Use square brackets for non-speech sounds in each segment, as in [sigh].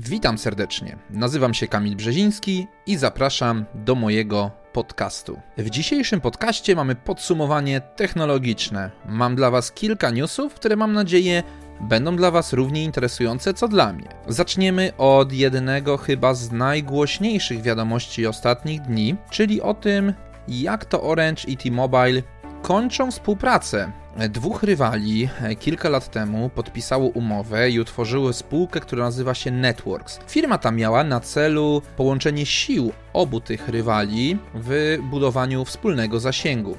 Witam serdecznie. Nazywam się Kamil Brzeziński i zapraszam do mojego podcastu. W dzisiejszym podcaście mamy podsumowanie technologiczne. Mam dla Was kilka newsów, które mam nadzieję będą dla Was równie interesujące co dla mnie. Zaczniemy od jednego chyba z najgłośniejszych wiadomości ostatnich dni, czyli o tym, jak to Orange i T-Mobile kończą współpracę Dwóch rywali kilka lat temu podpisało umowę i utworzyły spółkę, która nazywa się Networks. Firma ta miała na celu połączenie sił obu tych rywali w budowaniu wspólnego zasięgu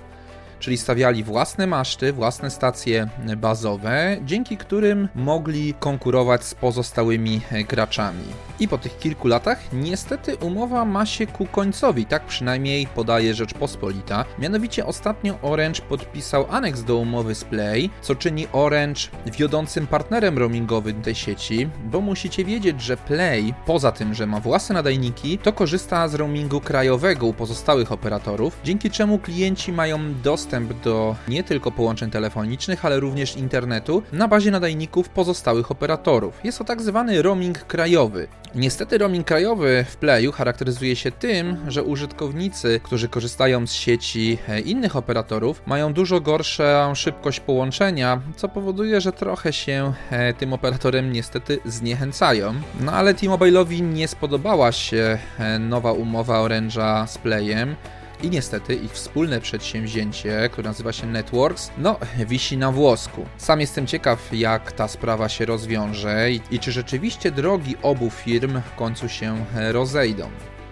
czyli stawiali własne maszty, własne stacje bazowe, dzięki którym mogli konkurować z pozostałymi graczami. I po tych kilku latach niestety umowa ma się ku końcowi, tak przynajmniej podaje Rzeczpospolita. Mianowicie ostatnio Orange podpisał aneks do umowy z Play, co czyni Orange wiodącym partnerem roamingowym tej sieci, bo musicie wiedzieć, że Play, poza tym, że ma własne nadajniki, to korzysta z roamingu krajowego u pozostałych operatorów, dzięki czemu klienci mają dostęp dostęp do nie tylko połączeń telefonicznych, ale również internetu na bazie nadajników pozostałych operatorów. Jest to tak zwany roaming krajowy. Niestety roaming krajowy w Playu charakteryzuje się tym, że użytkownicy, którzy korzystają z sieci e, innych operatorów, mają dużo gorszą szybkość połączenia, co powoduje, że trochę się e, tym operatorem niestety zniechęcają. No ale T-Mobile'owi nie spodobała się e, nowa umowa Orange'a z Playem. I niestety ich wspólne przedsięwzięcie, które nazywa się Networks, no, wisi na włosku. Sam jestem ciekaw, jak ta sprawa się rozwiąże i, i czy rzeczywiście drogi obu firm w końcu się rozejdą.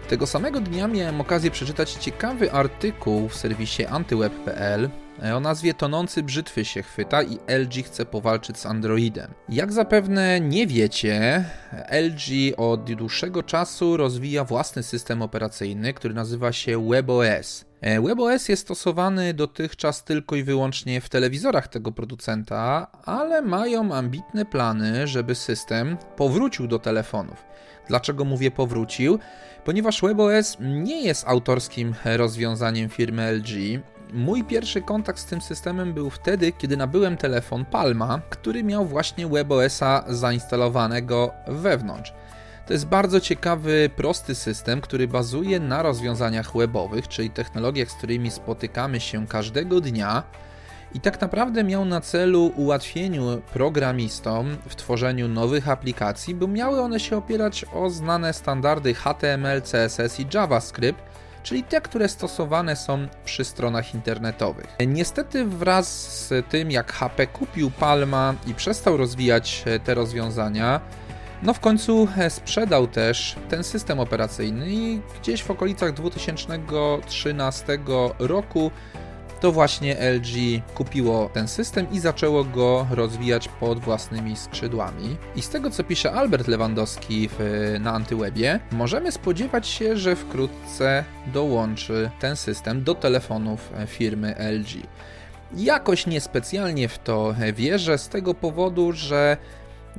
Tego samego dnia miałem okazję przeczytać ciekawy artykuł w serwisie antyweb.pl o nazwie Tonący brzytwy się chwyta i LG chce powalczyć z Androidem. Jak zapewne nie wiecie, LG od dłuższego czasu rozwija własny system operacyjny, który nazywa się WebOS. E, WebOS jest stosowany dotychczas tylko i wyłącznie w telewizorach tego producenta, ale mają ambitne plany, żeby system powrócił do telefonów. Dlaczego mówię powrócił? Ponieważ WebOS nie jest autorskim rozwiązaniem firmy LG, Mój pierwszy kontakt z tym systemem był wtedy, kiedy nabyłem telefon Palma, który miał właśnie WebOS-a zainstalowanego wewnątrz. To jest bardzo ciekawy, prosty system, który bazuje na rozwiązaniach webowych, czyli technologiach, z którymi spotykamy się każdego dnia. I tak naprawdę miał na celu ułatwieniu programistom w tworzeniu nowych aplikacji, bo miały one się opierać o znane standardy HTML, CSS i JavaScript, czyli te, które stosowane są przy stronach internetowych. Niestety wraz z tym, jak HP kupił Palma i przestał rozwijać e, te rozwiązania, no w końcu e, sprzedał też ten system operacyjny i gdzieś w okolicach 2013 roku to właśnie LG kupiło ten system i zaczęło go rozwijać pod własnymi skrzydłami. I z tego co pisze Albert Lewandowski w, na Antywebie, możemy spodziewać się, że wkrótce dołączy ten system do telefonów firmy LG. Jakoś niespecjalnie w to wierzę z tego powodu, że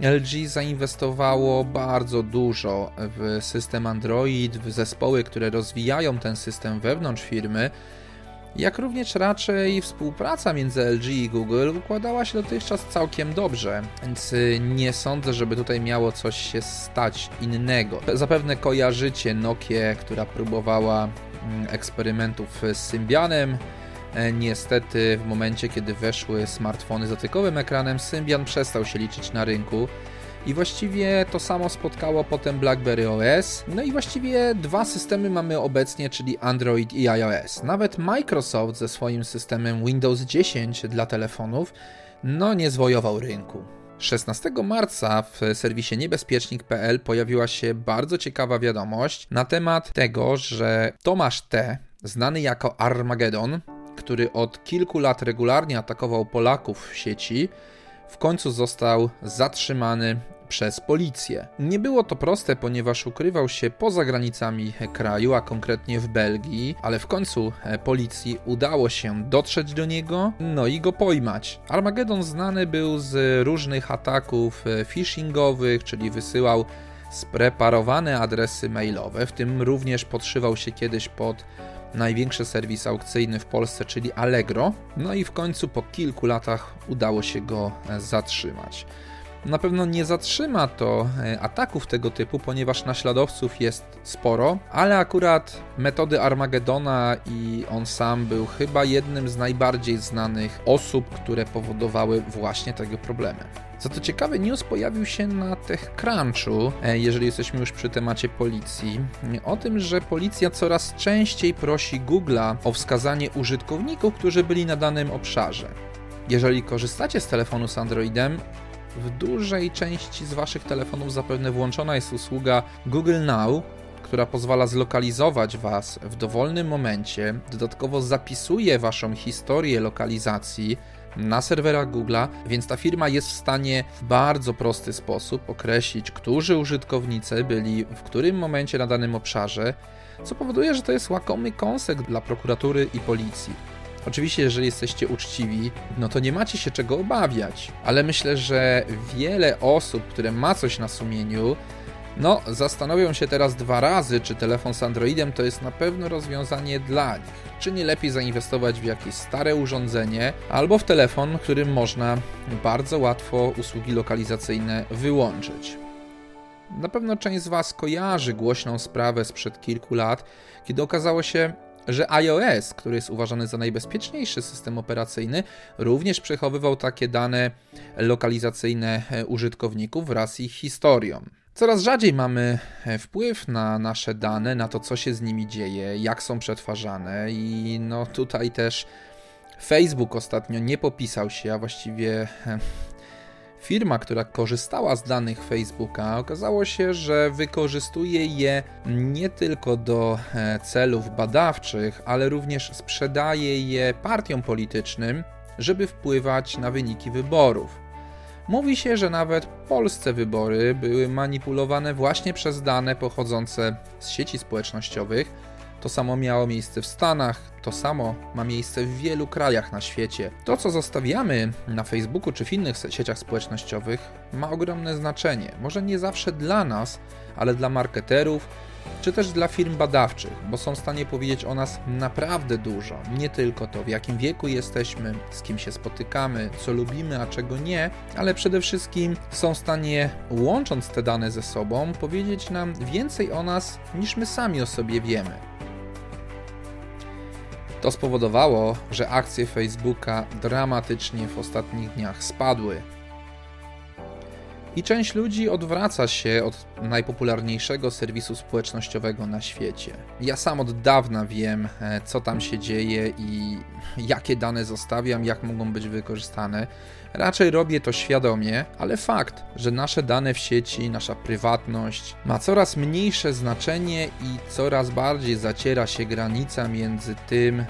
LG zainwestowało bardzo dużo w system Android, w zespoły, które rozwijają ten system wewnątrz firmy jak również raczej współpraca między LG i Google układała się dotychczas całkiem dobrze, więc y, nie sądzę, żeby tutaj miało coś się stać innego. Zapewne kojarzycie Nokię, która próbowała mm, eksperymentów z Symbianem. E, niestety, w momencie kiedy weszły smartfony z dotykowym ekranem, Symbian przestał się liczyć na rynku i właściwie to samo spotkało potem BlackBerry OS. No i właściwie dwa systemy mamy obecnie, czyli Android i iOS. Nawet Microsoft ze swoim systemem Windows 10 dla telefonów no nie zwojował rynku. 16 marca w serwisie niebezpiecznik.pl pojawiła się bardzo ciekawa wiadomość na temat tego, że Tomasz T., znany jako Armageddon, który od kilku lat regularnie atakował Polaków w sieci, w końcu został zatrzymany przez policję. Nie było to proste, ponieważ ukrywał się poza granicami kraju, a konkretnie w Belgii, ale w końcu e, policji udało się dotrzeć do niego, no i go pojmać. Armageddon znany był z różnych ataków e, phishingowych, czyli wysyłał spreparowane adresy mailowe, w tym również podszywał się kiedyś pod największy serwis aukcyjny w Polsce, czyli Allegro. No i w końcu po kilku latach udało się go e, zatrzymać. Na pewno nie zatrzyma to e, ataków tego typu, ponieważ naśladowców jest sporo, ale akurat metody Armagedona i on sam był chyba jednym z najbardziej znanych osób, które powodowały właśnie tego problemy. Co to ciekawe, news pojawił się na TechCrunchu, e, jeżeli jesteśmy już przy temacie policji, o tym, że policja coraz częściej prosi Google'a o wskazanie użytkowników, którzy byli na danym obszarze. Jeżeli korzystacie z telefonu z Androidem, w dużej części z Waszych telefonów zapewne włączona jest usługa Google Now, która pozwala zlokalizować Was w dowolnym momencie, dodatkowo zapisuje Waszą historię lokalizacji na serwerach Google'a, więc ta firma jest w stanie w bardzo prosty sposób określić, którzy użytkownicy byli w którym momencie na danym obszarze, co powoduje, że to jest łakomy kąsek dla prokuratury i policji. Oczywiście, jeżeli jesteście uczciwi, no to nie macie się czego obawiać, ale myślę, że wiele osób, które ma coś na sumieniu, no, zastanowią się teraz dwa razy, czy telefon z Androidem to jest na pewno rozwiązanie dla nich. Czy nie lepiej zainwestować w jakieś stare urządzenie albo w telefon, którym można bardzo łatwo usługi lokalizacyjne wyłączyć. Na pewno część z Was kojarzy głośną sprawę sprzed kilku lat, kiedy okazało się, że iOS, który jest uważany za najbezpieczniejszy system operacyjny, również przechowywał takie dane lokalizacyjne użytkowników wraz z ich historią. Coraz rzadziej mamy e, wpływ na nasze dane, na to, co się z nimi dzieje, jak są przetwarzane, i no tutaj też Facebook ostatnio nie popisał się, a właściwie e, firma, która korzystała z danych Facebooka, okazało się, że wykorzystuje je nie tylko do e, celów badawczych, ale również sprzedaje je partiom politycznym, żeby wpływać na wyniki wyborów. Mówi się, że nawet polsce wybory były manipulowane właśnie przez dane pochodzące z sieci społecznościowych. To samo miało miejsce w Stanach, to samo ma miejsce w wielu krajach na świecie. To, co zostawiamy na Facebooku czy w innych sieciach społecznościowych, ma ogromne znaczenie. Może nie zawsze dla nas, ale dla marketerów, czy też dla firm badawczych, bo są w stanie powiedzieć o nas naprawdę dużo. Nie tylko to, w jakim wieku jesteśmy, z kim się spotykamy, co lubimy, a czego nie, ale przede wszystkim są w stanie, łącząc te dane ze sobą, powiedzieć nam więcej o nas, niż my sami o sobie wiemy. To spowodowało, że akcje Facebooka dramatycznie w ostatnich dniach spadły. I część ludzi odwraca się od najpopularniejszego serwisu społecznościowego na świecie. Ja sam od dawna wiem, e, co tam się dzieje i [laughs] jakie dane zostawiam, jak mogą być wykorzystane. Raczej robię to świadomie, ale fakt, że nasze dane w sieci, nasza prywatność ma coraz mniejsze znaczenie i coraz bardziej zaciera się granica między tym,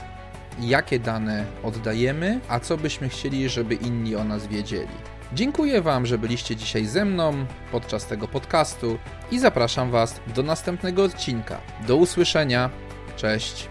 jakie dane oddajemy, a co byśmy chcieli, żeby inni o nas wiedzieli. Dziękuję Wam, że byliście dzisiaj ze mną podczas tego podcastu i zapraszam Was do następnego odcinka. Do usłyszenia. Cześć.